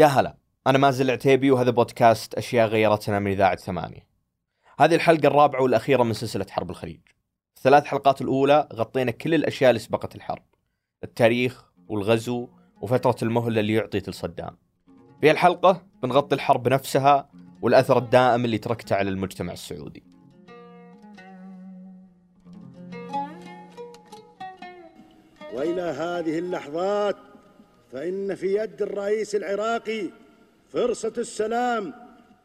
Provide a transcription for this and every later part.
يا هلا أنا مازل العتيبي وهذا بودكاست أشياء غيرتنا من إذاعة ثمانية. هذه الحلقة الرابعة والأخيرة من سلسلة حرب الخليج. الثلاث حلقات الأولى غطينا كل الأشياء اللي سبقت الحرب التاريخ والغزو وفترة المهلة اللي أعطيت لصدام. في الحلقة بنغطي الحرب نفسها والأثر الدائم اللي تركته على المجتمع السعودي. وإلى هذه اللحظات فإن في يد الرئيس العراقي فرصة السلام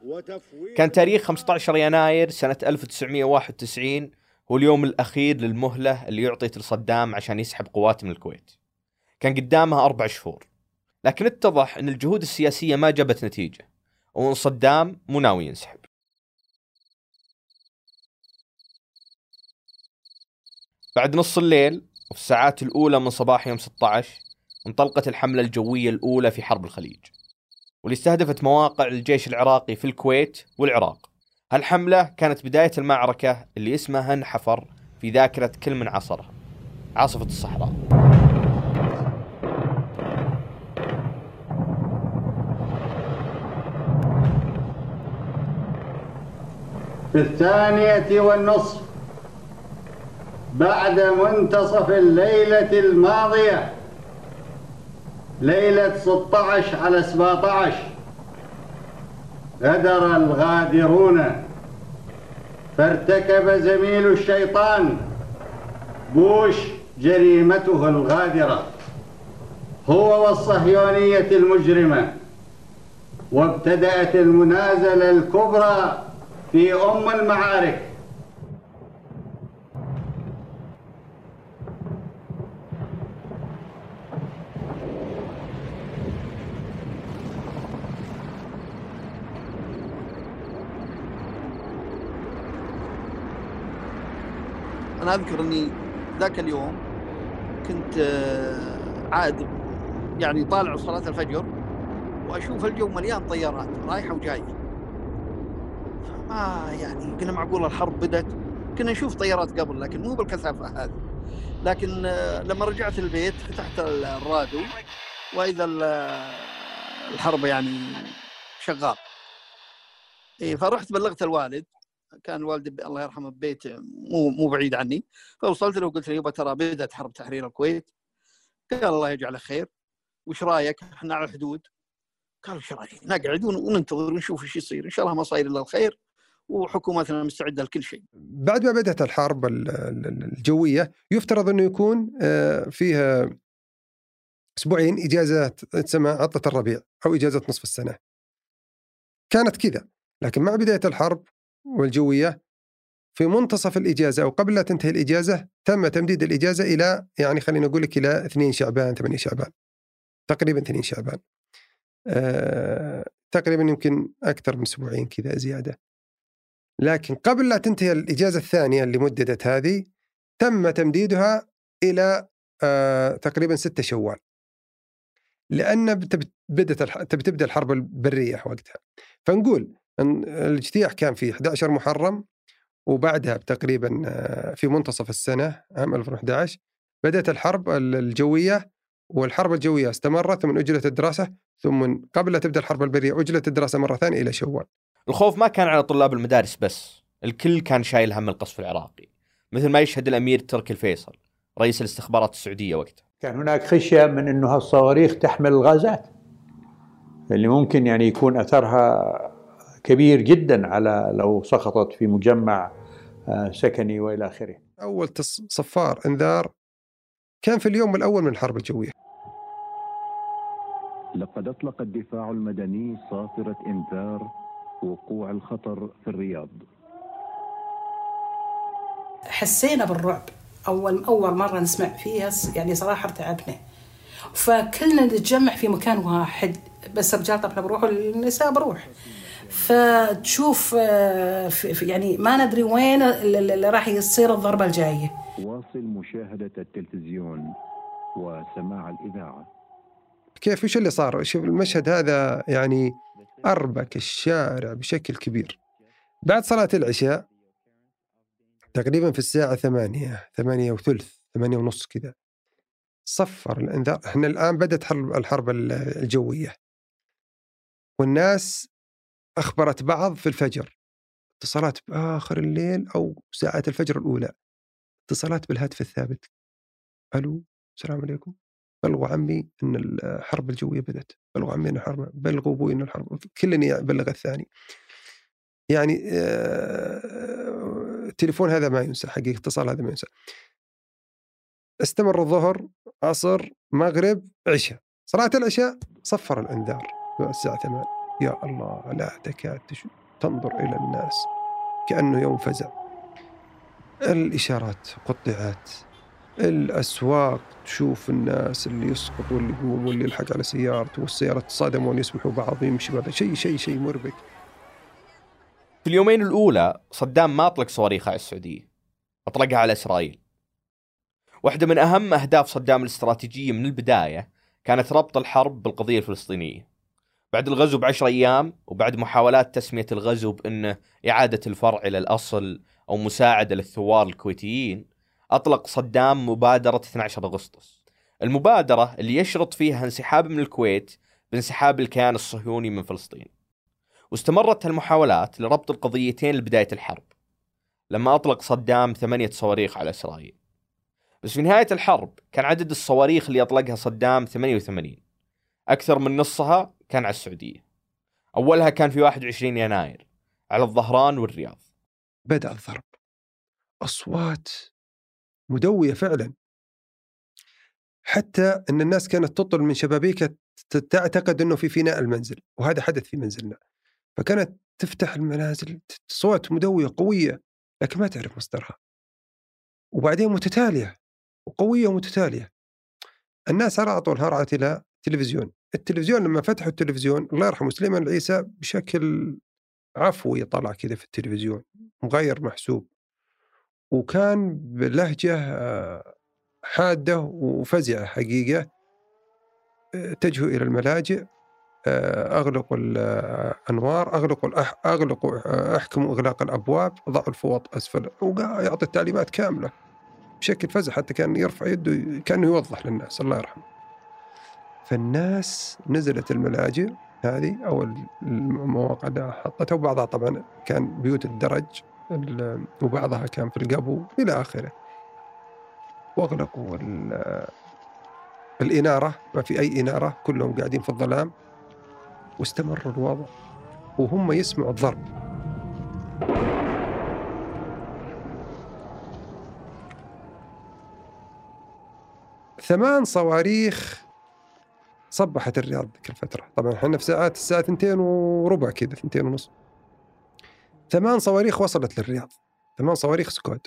وتفويض كان تاريخ 15 يناير سنة 1991 هو اليوم الأخير للمهلة اللي أعطيت لصدام عشان يسحب قواته من الكويت. كان قدامها أربع شهور. لكن اتضح أن الجهود السياسية ما جابت نتيجة وأن صدام مو ناوي ينسحب. بعد نص الليل وفي الساعات الأولى من صباح يوم 16 انطلقت الحملة الجوية الأولى في حرب الخليج واللي استهدفت مواقع الجيش العراقي في الكويت والعراق. هالحملة كانت بداية المعركة اللي اسمها انحفر في ذاكرة كل من عصرها عاصفة الصحراء. في الثانية والنصف بعد منتصف الليلة الماضية ليلة 16 على 17 غدر الغادرون. فارتكب زميل الشيطان. بوش جريمته الغادرة. هو والصهيونية المجرمة. وابتدأت المنازلة الكبرى في أم المعارك. أذكر إني ذاك اليوم كنت آه، عاد يعني طالع صلاة الفجر وأشوف الجو مليان طيارات رايحة وجاية. ما يعني قلنا معقول الحرب بدت كنا نشوف طيارات قبل لكن مو بالكثافة هذه. لكن آه، لما رجعت البيت فتحت الراديو وإذا ال- الحرب يعني شغال. إيه فرحت بلغت الوالد. كان الوالد ب- الله يرحمه ببيت مو مو بعيد عني. فوصلت له وقلت له يبا ترى بدات حرب تحرير الكويت. قال الله يجعله خير. وش رأيك؟ إحنا على الحدود. قال وش رأيك؟ نقعد ون- وننتظر ونشوف إيش يصير. إن شاء الله ما صاير إلا الخير. وحكومتنا مستعدة لكل شيء. بعد ما بدأت الحرب ال- ال- الجوية يفترض أنه يكون آه، فيها أسبوعين إجازة تسمى عطلة الربيع أو إجازة نصف السنة. كانت كذا. لكن مع بداية الحرب والجوية في منتصف الإجازة أو قبل لا تنتهي الإجازة تم تمديد الإجازة إلى يعني خلينا نقول لك إلى 2 شعبان 8 شعبان تقريبا 2 شعبان. آه، تقريبا يمكن أكثر من أسبوعين كذا زيادة. لكن قبل لا تنتهي الإجازة الثانية اللي مددت هذه تم تمديدها إلى آه تقريبا 6 شوال. لأن بدت تبدأ الحرب البرية وقتها. فنقول الاجتياح كان في 11 محرم وبعدها تقريبا آه، في منتصف السنة عام 2011 بدأت الحرب ال- الجوية والحرب الجوية استمرت ثم أجلت الدراسة ثم قبل لا تبدأ الحرب البرية أجلت الدراسة مرة ثانية إلى شوال. الخوف ما كان على طلاب المدارس بس الكل كان شايل هم القصف العراقي مثل ما يشهد الأمير تركي الفيصل رئيس الاستخبارات السعودية وقتها. كان هناك خشية من أنه هالصواريخ تحمل الغازات اللي ممكن يعني يكون أثرها كبير جدا على لو سقطت في مجمع آه، سكني وإلى آخره. أول تص- صفار إنذار كان في اليوم الأول من الحرب الجوية. لقد أطلق الدفاع المدني صافرة إنذار وقوع الخطر في الرياض. حسينا بالرعب. أول أول مرة نسمع فيها يعني صراحة ارتعبنا فكلنا نتجمع في مكان واحد بس الرجال طبعا بروحوا النساء بروح. فتشوف آه، في- في- يعني ما ندري وين اللي اللي راح يصير الضربة الجاية. واصل مشاهدة التلفزيون وسماع الإذاعة. كيف؟ وش اللي صار؟ شوف المشهد هذا يعني أربك الشارع بشكل كبير. بعد صلاة العشاء تقريبا في الساعة ثمانية ثمانية وثلث ثمانية ونص كذا صفر الإنذار. إحنا الآن بدأت حرب الحرب الجوية. والناس أخبرت بعض في الفجر اتصالات بآخر الليل أو ساعات الفجر الأولى اتصالات بالهاتف الثابت. ألو السلام عليكم. بلغوا عمي إن الحرب الجوية بدأت بلغوا عمي إن الحرب بلغوا أبوي إن الحرب كل يبلغ الثاني. يعني آه، التليفون هذا ما ينسى حقيقة اتصال هذا ما ينسى. استمر الظهر عصر مغرب عشاء. صلاة العشاء صفر الإنذار الساعة 8 يا الله لا تكاد تنظر إلى الناس. كأنه يوم فزع. الإشارات قطعت. الأسواق تشوف الناس اللي يسقط واللي يقوم واللي يلحق على سيارته والسيارة تصادم يسمحوا بعض يمشي بعض شيء شيء شيء مربك. في اليومين الأولى صدام ما أطلق صواريخ على السعودية أطلقها على إسرائيل. واحدة من أهم أهداف صدام الاستراتيجية من البداية كانت ربط الحرب بالقضية الفلسطينية. بعد الغزو بعشر أيام وبعد محاولات تسمية الغزو بأنه إعادة الفرع إلى الأصل أو مساعدة للثوار الكويتيين أطلق صدام مبادرة 12 أغسطس. المبادرة اللي يشرط فيها انسحاب من الكويت بانسحاب الكيان الصهيوني من فلسطين. واستمرت المحاولات لربط القضيتين لبداية الحرب لما أطلق صدام ثمانية صواريخ على إسرائيل. بس في نهاية الحرب كان عدد الصواريخ اللي أطلقها صدام 88 أكثر من نصها كان على السعودية. أولها كان في 21 يناير على الظهران والرياض. بدأ الضرب. أصوات مدوية فعلا. حتى أن الناس كانت تطل من شبابيك تعتقد أنه في فناء المنزل وهذا حدث في منزلنا. فكانت تفتح المنازل صوت مدوية قوية لكن ما تعرف مصدرها. وبعدين متتالية وقوية ومتتالية. الناس على طول هرعت إلى التلفزيون التلفزيون لما فتحوا التلفزيون الله يرحمه سليمان العيسى بشكل عفوي طلع كذا في التلفزيون مغير محسوب. وكان بلهجة آه، حادة وفزعة حقيقة اتجهوا إلى الملاجئ آه، أغلقوا الأنوار أغلقوا أغلقوا آه، أحكموا إغلاق الأبواب ضعوا الفوط أسفل ويعطي التعليمات كاملة بشكل فزع حتى كان يرفع يده كأنه يوضح للناس الله يرحمه. فالناس نزلت الملاجئ هذه أو المواقع اللي حطتها وبعضها طبعا كان بيوت الدرج وبعضها كان في القبو إلى آخره. واغلقوا الإنارة ما في أي إنارة كلهم قاعدين في الظلام. واستمر الوضع وهم يسمعوا الضرب. ثمان صواريخ صبحت الرياض ذيك الفترة. طبعا إحنا في ساعات الساعة ثنتين وربع كذا ثنتين ونص. ثمان صواريخ وصلت للرياض. ثمان صواريخ سكود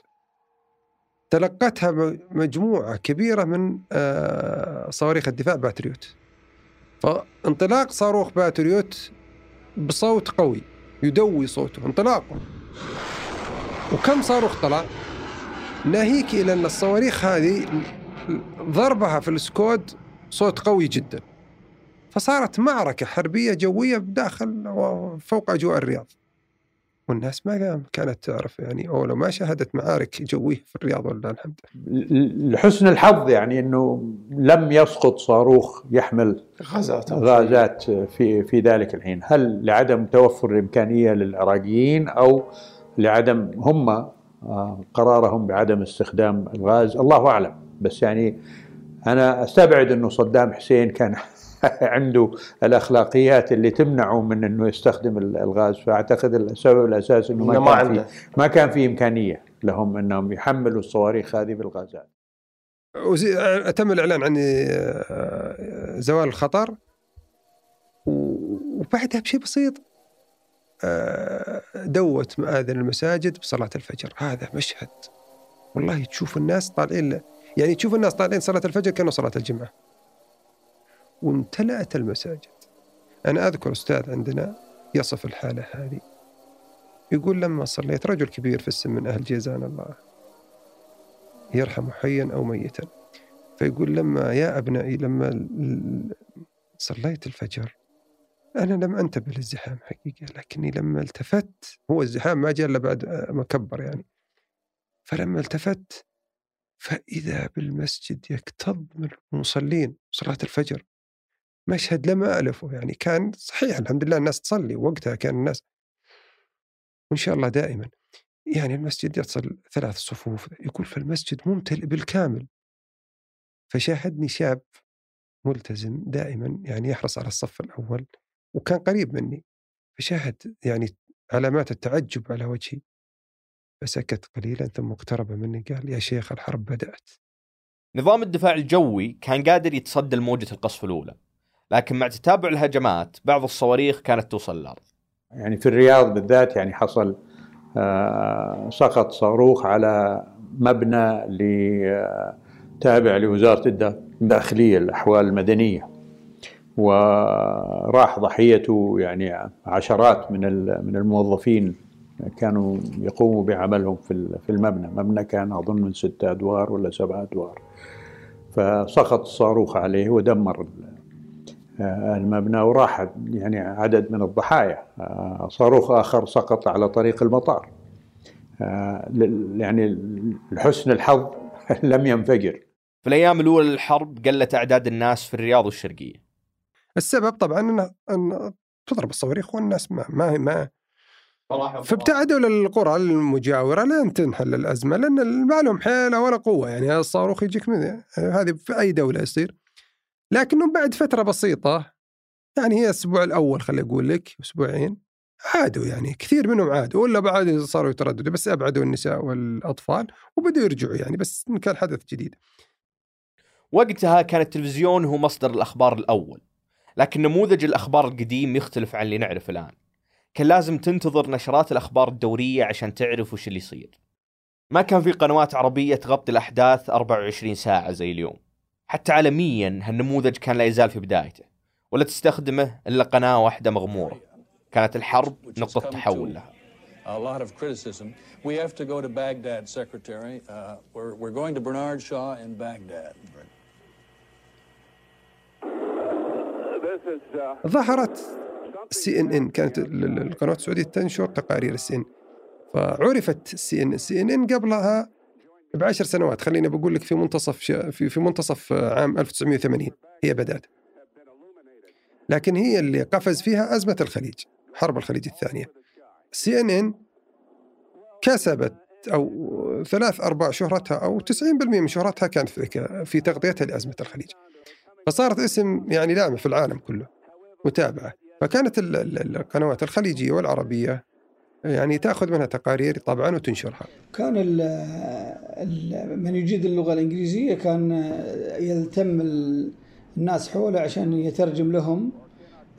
تلقتها مجموعة كبيرة من آه، صواريخ الدفاع باتريوت. فانطلاق صاروخ باتريوت بصوت قوي يدوي صوته انطلاقه. وكم صاروخ طلع؟ ناهيك إلى أن الصواريخ هذه ضربها في السكود صوت قوي جدا. فصارت معركة حربية جوية داخل فوق أجواء الرياض. والناس ما كانت تعرف يعني أو لو ما شاهدت معارك جوية في الرياض ولا الحمد لحسن الحظ يعني أنه لم يسقط صاروخ يحمل غازات غازات في في ذلك الحين. هل لعدم توفر الإمكانية للعراقيين أو لعدم هم آه، قرارهم بعدم استخدام الغاز؟ الله أعلم. بس يعني أنا أستبعد أنه صدام حسين كان عنده الأخلاقيات اللي تمنعه من إنه يستخدم الغاز. فأعتقد السبب الاساسي إنه ما, ما كان في ما كان في إمكانية لهم إنهم يحملوا الصواريخ هذه بالغازات. تم الإعلان عن آه، زوال الخطر. وبعدها بشيء بسيط. آه، دوت مآذن المساجد بصلاة الفجر. هذا مشهد. والله تشوف الناس طالعين يعني تشوف الناس طالعين صلاة الفجر كانوا صلاة الجمعة. وامتلأت المساجد. أنا أذكر أستاذ عندنا يصف الحالة هذه. يقول لما صليت رجل كبير في السن من أهل جيزان الله. يرحم حيا أو ميتا. فيقول لما يا أبنائي لما صليت الفجر أنا لم أنتبه للزحام حقيقة لكني لما التفت هو الزحام ما جاء إلا بعد ما كبر يعني. فلما التفت فإذا بالمسجد يكتظ من المصلين صلاة الفجر مشهد لم ألفه يعني كان صحيح الحمد لله الناس تصلي وقتها كان الناس وإن شاء الله دائما. يعني المسجد يصل ثلاث صفوف يقول في المسجد ممتلئ بالكامل. فشاهدني شاب ملتزم دائما يعني يحرص على الصف الأول وكان قريب مني. فشاهد يعني علامات التعجب على وجهي. فسكت قليلا ثم اقترب مني قال يا شيخ الحرب بدأت. نظام الدفاع الجوي كان قادر يتصدى لموجة القصف الأولى. لكن مع تتابع الهجمات بعض الصواريخ كانت توصل للأرض. يعني في الرياض بالذات يعني حصل آه، سقط صاروخ على مبنى تابع لوزارة الداخلية الأحوال المدنية. وراح ضحيته يعني عشرات من من الموظفين كانوا يقوموا بعملهم في في المبنى، مبنى كان أظن من ستة أدوار ولا سبعة أدوار. فسقط الصاروخ عليه ودمر المبنى وراح يعني عدد من الضحايا صاروخ آخر سقط على طريق المطار. يعني لحسن الحظ لم ينفجر. في الأيام الأولى للحرب قلت أعداد الناس في الرياض والشرقية. السبب طبعا أن أن تضرب الصواريخ والناس ما ما ما فابتعدوا للقرى المجاورة لين تنحل الأزمة لأن ما لهم حيلة ولا قوة. يعني الصاروخ يجيك من هذه في أي دولة يصير. لكنه بعد فترة بسيطة يعني هي الأسبوع الأول خلي أقول لك أسبوعين عادوا يعني كثير منهم عادوا ولا بعد صاروا يترددوا بس أبعدوا النساء والأطفال وبدوا يرجعوا يعني بس كان حدث جديد. وقتها كان التلفزيون هو مصدر الأخبار الأول لكن نموذج الأخبار القديم يختلف عن اللي نعرفه الآن. كان لازم تنتظر نشرات الأخبار الدورية عشان تعرف وش اللي يصير. ما كان في قنوات عربية تغطي الأحداث 24 ساعة زي اليوم. حتى عالميا هالنموذج كان لا يزال في بدايته ولا تستخدمه إلا قناة واحدة مغمورة. كانت الحرب نقطة تحول لها. a lot of criticism. We have to go to Baghdad, Secretary. Uh, we're, we're going to Bernard Shaw in Baghdad. ظهرت ال CNN كانت القنوات السعودية تنشر تقارير ال CNN فعرفت ال CN ال CNN قبلها بعشر سنوات خليني بقول لك في منتصف في في منتصف عام 1980 هي بدأت. لكن هي اللي قفز فيها أزمة الخليج حرب الخليج الثانية. سي إن إن كسبت أو ثلاث أرباع شهرتها أو 90% من شهرتها كانت في في تغطيتها لأزمة الخليج. فصارت اسم يعني لامع في العالم كله متابعة. فكانت القنوات الخليجية والعربية يعني تاخذ منها تقارير طبعا وتنشرها. كان ال ال من يجيد اللغة الإنجليزية كان يلتم الناس حوله عشان يترجم لهم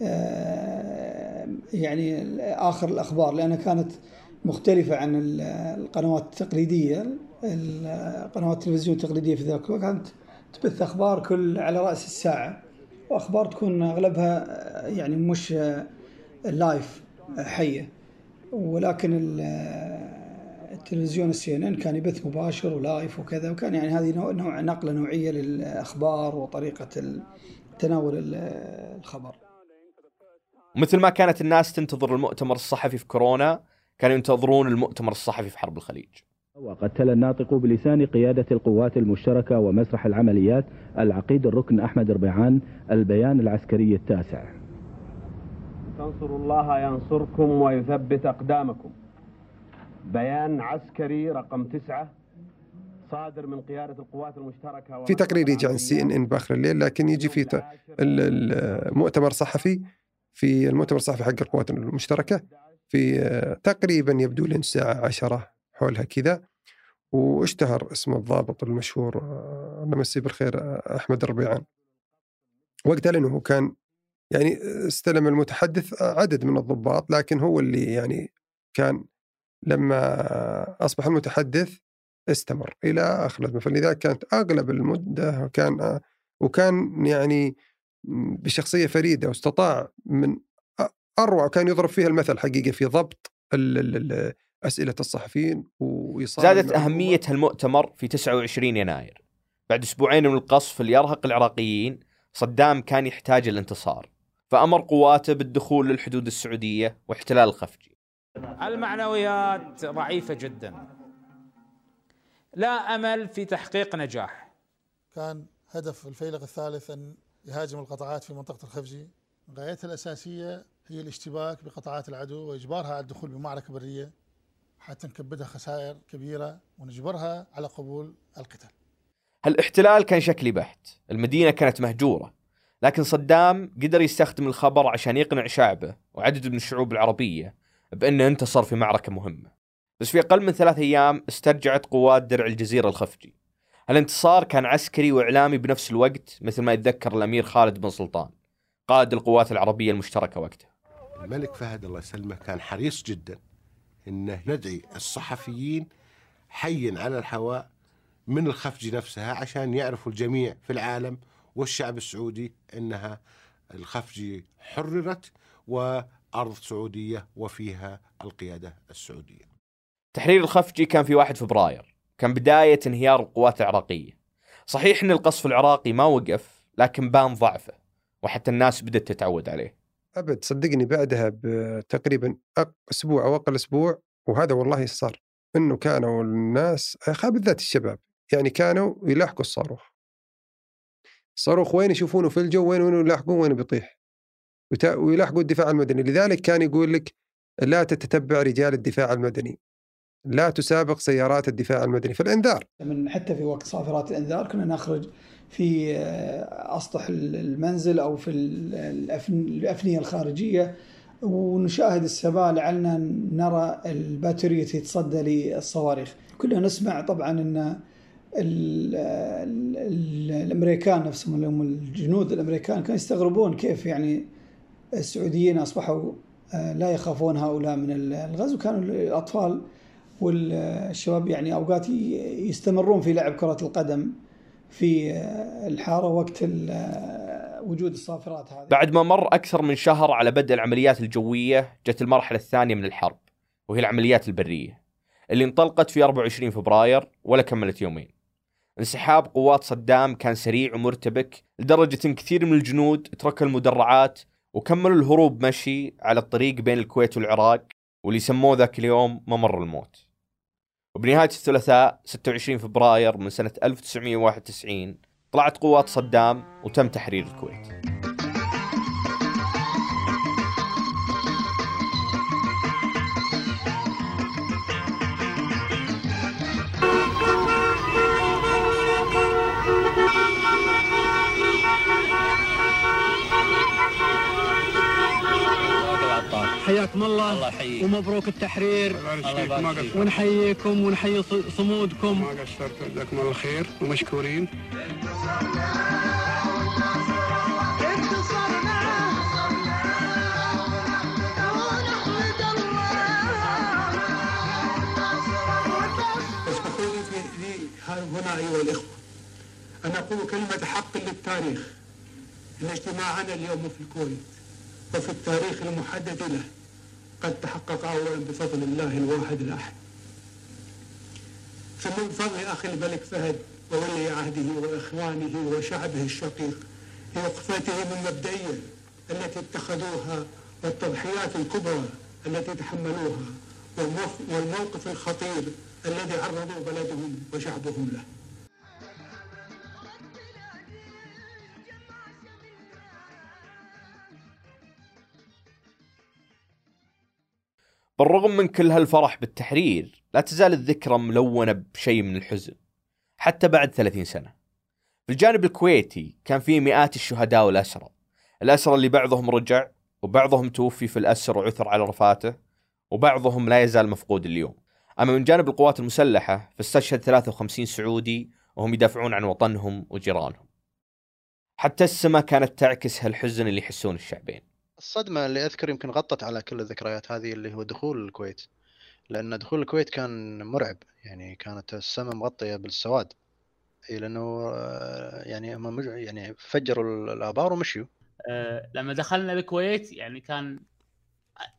آه، يعني آخر الأخبار لأنها كانت مختلفة عن القنوات التقليدية القنوات التلفزيون التقليدية في ذاك الوقت كانت تبث أخبار كل على رأس الساعة وأخبار تكون أغلبها يعني مش live حية ولكن التلفزيون ال CNN كان يبث مباشر و live وكذا وكان يعني هذه نوع نقلة نوعية للأخبار وطريقة تناول الخبر. مثل ما كانت الناس تنتظر المؤتمر الصحفي في كورونا كانوا ينتظرون المؤتمر الصحفي في حرب الخليج. وقد تلا الناطق بلسان قيادة القوات المشتركة ومسرح العمليات العقيد الركن أحمد ربيعان البيان العسكري التاسع تنصروا الله ينصركم ويثبت أقدامكم. بيان عسكري رقم تسعة صادر من قيادة القوات المشتركة في تقرير يجي عن سي إن إن باخر الليل لكن يجي في المؤتمر صحفي في المؤتمر الصحفي حق القوات المشتركة في تقريبا يبدو لين الساعة 10 حولها كذا. واشتهر اسم الضابط المشهور الله يمسيه بالخير أحمد الربيعان. وقتها لأنه هو كان يعني استلم المتحدث عدد من الضباط لكن هو اللي يعني كان لما أصبح المتحدث استمر إلى آخر الازمه فلذلك كانت أغلب المدة كان وكان يعني بشخصية فريدة واستطاع من أروع كان يضرب فيها المثل حقيقه في ضبط أسئلة الصحفيين وإيصال زادت أهمية هالمؤتمر في 29 يناير. بعد أسبوعين من القصف اللي يرهق العراقيين صدام كان يحتاج الانتصار. فأمر قواته بالدخول للحدود السعودية واحتلال الخفجي. المعنويات ضعيفة جدا. لا أمل في تحقيق نجاح. كان هدف الفيلق الثالث أن يهاجم القطاعات في منطقة الخفجي. غايتها الأساسية هي الاشتباك بقطاعات العدو وإجبارها على الدخول بمعركة برية حتى نكبدها خسائر كبيرة ونجبرها على قبول القتال. هالاحتلال كان شكلي بحت. المدينة كانت مهجورة. لكن صدام قدر يستخدم الخبر عشان يقنع شعبه وعدد من الشعوب العربية بأنه انتصر في معركة مهمة. بس في أقل من ثلاث أيام استرجعت قوات درع الجزيرة الخفجي. الانتصار كان عسكري وإعلامي بنفس الوقت مثل ما يتذكر الأمير خالد بن سلطان قائد القوات العربية المشتركة وقتها. الملك فهد الله يسلمه كان حريص جدا إنه ندعي الصحفيين حيا على الهواء من الخفج نفسها عشان يعرفوا الجميع في العالم والشعب السعودي إنها الخفجي حررت وأرض سعودية وفيها القيادة السعودية. تحرير الخفجي كان في 1 فبراير كان بداية انهيار القوات العراقية. صحيح إن القصف العراقي ما وقف لكن بان ضعفه وحتى الناس بدأت تتعود عليه. أبد صدقني بعدها بتقريبا أسبوع أو أقل أسبوع وهذا والله صار إنه كانوا الناس بالذات الشباب يعني كانوا يلاحقوا الصاروخ. الصاروخ وين يشوفونه في الجو وين وين يلاحقون وين بيطيح. ويلاحقوا الدفاع المدني. لذلك كان يقول لك لا تتتبع رجال الدفاع المدني. لا تسابق سيارات الدفاع المدني في الإنذار. من حتى في وقت صافرات الإنذار كنا نخرج في آه، أسطح المنزل أو في الأفنية الخارجية ونشاهد السماء لعلنا نرى الباتريه تتصدى للصواريخ. كلنا نسمع طبعا إن ال ال ال الأمريكان نفسهم اللي هم الجنود الأمريكان كانوا يستغربون كيف يعني السعوديين أصبحوا آه، لا يخافون هؤلاء من الغزو. كانوا الأطفال والشباب يعني أوقات يستمرون في لعب كرة القدم في آه، الحارة وقت آه، وجود الصافرات هذه. بعد ما مر أكثر من شهر على بدء العمليات الجوية جت المرحلة الثانية من الحرب وهي العمليات البرية اللي انطلقت في 24 فبراير ولا كملت يومين. انسحاب قوات صدام كان سريع ومرتبك لدرجة إن كثير من الجنود تركوا المدرعات وكملوا الهروب مشي على الطريق بين الكويت والعراق واللي سموه ذاك اليوم ممر الموت. وبنهاية الثلاثاء 26 فبراير من سنة 1991 طلعت قوات صدام وتم تحرير الكويت. الله. الله يحييك. ومبروك التحرير. الله يبارك. ونحييكم ونحيي صمودكم. ما قصرتوا جزاكم الله خير. ومشكورين. اسمحوا لي في- لي هنا أيها الإخوة أن أقول كلمة حق للتاريخ. إن اجتماعنا اليوم في الكويت وفي التاريخ المحدد له. قد تحقق أولا بفضل الله الواحد الأحد. ثم بفضل أخي الملك فهد وولي عهده وإخوانه وشعبه الشقيق لوقفتهم المبدئية التي اتخذوها والتضحيات الكبرى التي تحملوها والموقف الخطير الذي عرضوا بلدهم وشعبهم له. بالرغم من كل هالفرح بالتحرير لا تزال الذكرى ملونة بشيء من الحزن حتى بعد 30 سنة. في الجانب الكويتي كان في مئات الشهداء والأسرى. الأسرى اللي بعضهم رجع وبعضهم توفي في الأسر وعثر على رفاته وبعضهم لا يزال مفقود اليوم. أما من جانب القوات المسلحة فاستشهد 53 سعودي وهم يدافعون عن وطنهم وجيرانهم. حتى السماء كانت تعكس هالحزن اللي يحسون الشعبين. الصدمة اللي أذكر يمكن غطت على كل الذكريات هذه اللي هو دخول الكويت. لأن دخول الكويت كان مرعب يعني كانت السماء مغطية بالسواد. إي لأنه آه، يعني هم يعني فجروا الآبار ومشيوا. آه، لما دخلنا الكويت يعني كان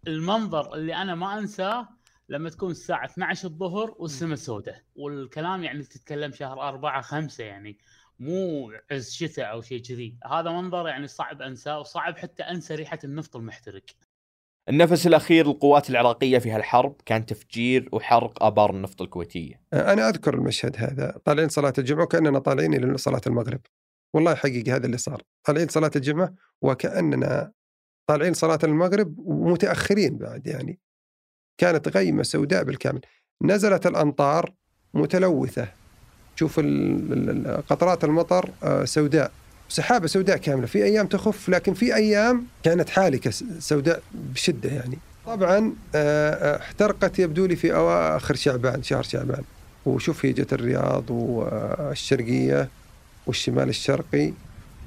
المنظر اللي أنا ما أنساه لما تكون الساعة 12 الظهر والسماء سوداء والكلام يعني تتكلم شهر أربعة خمسة يعني. مو عز شتاء أو شيء كذي. هذا منظر يعني صعب أنساه وصعب حتى أنسى ريحة النفط المحترق. النفس الأخير للقوات العراقية في هالحرب كان تفجير وحرق آبار النفط الكويتية. أنا أذكر المشهد هذا. طالعين صلاة الجمعة وكأننا طالعين إلى صلاة المغرب. والله حقيقي هذا اللي صار. طالعين صلاة الجمعة وكأننا طالعين صلاة المغرب ومتأخرين بعد يعني. كانت غيمة سوداء بالكامل. نزلت الأمطار متلوثة. شوف ال- ال- ال- قطرات المطر آه، سوداء سحابة سوداء كاملة. في أيام تخف لكن في أيام كانت حالكة س- سوداء بشدة يعني. طبعا آه، آه، احترقت يبدو لي في أواخر شعبان شهر شعبان. وشوف هي جت الرياض والشرقية والشمال الشرقي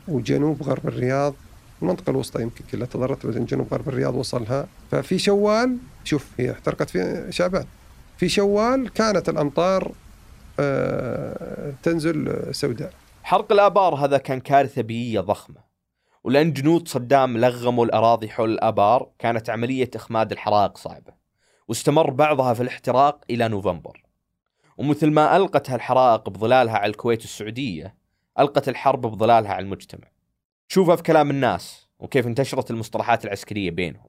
وجنوب غرب الرياض. المنطقة الوسطى يمكن كلها تضررت بعدين جنوب غرب الرياض وصلها. ففي شوال شوف هي احترقت في شعبان. في شوال كانت الأمطار آه، تنزل سوداء. حرق الآبار هذا كان كارثة بيئية ضخمة ولأن جنود صدام لغموا الأراضي حول الآبار كانت عملية إخماد الحرائق صعبة واستمر بعضها في الاحتراق إلى نوفمبر. ومثل ما ألقت هالحرائق بظلالها على الكويت والسعودية ألقت الحرب بظلالها على المجتمع. شوفها في كلام الناس وكيف انتشرت المصطلحات العسكرية بينهم.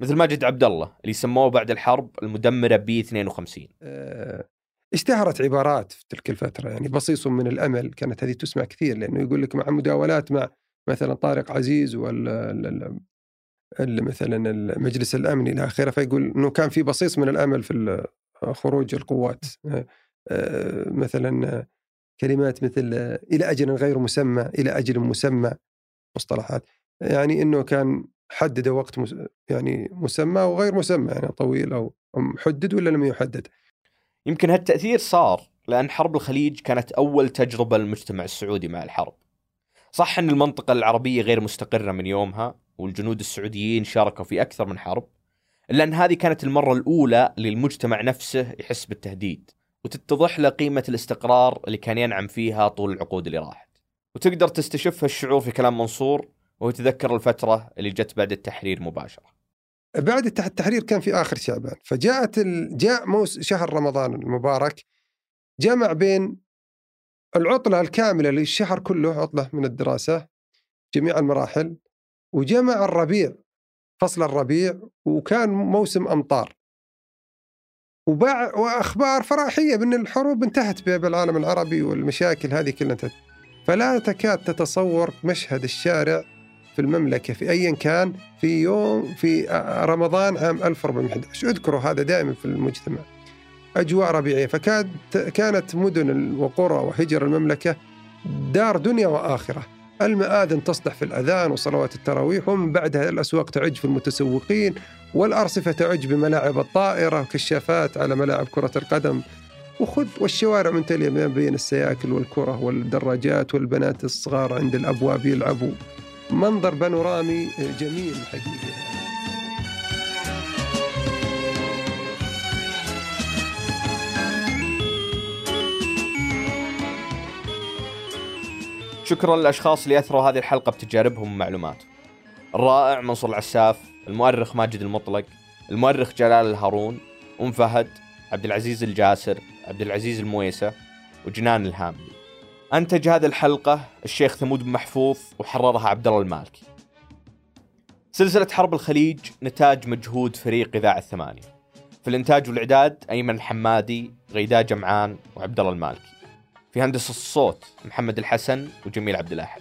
مثل ماجد عبد الله اللي سموه بعد الحرب المدمرة بي 52 آه، اشتهرت عبارات في تلك الفترة يعني بصيص من الأمل كانت هذه تسمع كثير لأنه يقول لك مع مداولات مع مثلا طارق عزيز ولا مثلا المجلس الأمني إلى آخره فيقول أنه كان في بصيص من الأمل في خروج القوات. آه، مثلا كلمات مثل إلى أجل غير مسمى إلى أجل مسمى مصطلحات. يعني أنه كان حدد وقت يعني مسمى وغير مسمى يعني طويل أو أو محدد ولا لم يحدد. يمكن هالتأثير صار لأن حرب الخليج كانت أول تجربة للمجتمع السعودي مع الحرب. صح أن المنطقة العربية غير مستقرة من يومها والجنود السعوديين شاركوا في أكثر من حرب إلا أن هذه كانت المرة الأولى للمجتمع نفسه يحس بالتهديد وتتضح له قيمة الاستقرار اللي كان ينعم فيها طول العقود اللي راحت. وتقدر تستشف هالشعور في كلام منصور وهو الفترة اللي جت بعد التحرير مباشرة. بعد التح- التحرير كان في آخر شعبان فجاءت ال... جاء موس شهر رمضان المبارك جمع بين العطلة الكاملة للشهر كله عطلة من الدراسة جميع المراحل وجمع الربيع فصل الربيع وكان موسم أمطار. وباع وأخبار فرحية بأن الحروب انتهت بالعالم العربي والمشاكل هذه كلها انتهت. فلا تكاد تتصور مشهد الشارع في المملكة في أيا كان في يوم في رمضان عام 1411 أذكروا هذا دائما في المجتمع. أجواء ربيعية. فكاد كانت مدن وقرى وهجر المملكة دار دنيا وآخرة. المآذن تصلح في الأذان وصلوات التراويح ومن بعدها الأسواق تعج في المتسوقين والأرصفة تعج بملاعب الطائرة وكشافات على ملاعب كرة القدم. وخذ والشوارع ممتلئة ما بين السياكل والكرة والدراجات والبنات الصغار عند الأبواب يلعبوا. منظر بانورامي جميل حقيقة شكرا للأشخاص اللي أثروا هذه الحلقة بتجاربهم ومعلوماتهم. الرائع منصور العساف، المؤرخ ماجد المطلق، المؤرخ جلال الهارون، أم فهد، عبد العزيز الجاسر، عبد العزيز المويسه، وجنان الهاملي. أنتج هذه الحلقة الشيخ ثمود بن محفوظ وحررها عبد الله المالكي. سلسلة حرب الخليج نتاج مجهود فريق إذاعة الثمانية. في الإنتاج والإعداد أيمن الحمادي، غيداء جمعان، وعبد الله المالكي. في هندسة الصوت محمد الحسن وجميل عبد الأحد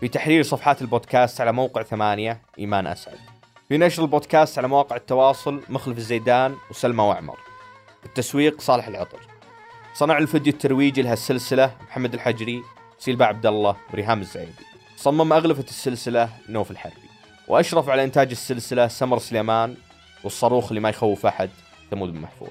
في تحرير صفحات البودكاست على موقع ثمانية إيمان أسعد في نشر البودكاست على مواقع التواصل مخلف الزيدان وسلمى وعمر التسويق صالح العطر صنع الفيديو الترويجي لهالسلسلة محمد الحجري سيلبا عبد الله وريهام الزعيبي صمم أغلفة السلسلة نوف الحربي. وأشرف على إنتاج السلسلة سمر سليمان والصاروخ اللي ما يخوف أحد ثمود بن محفوظ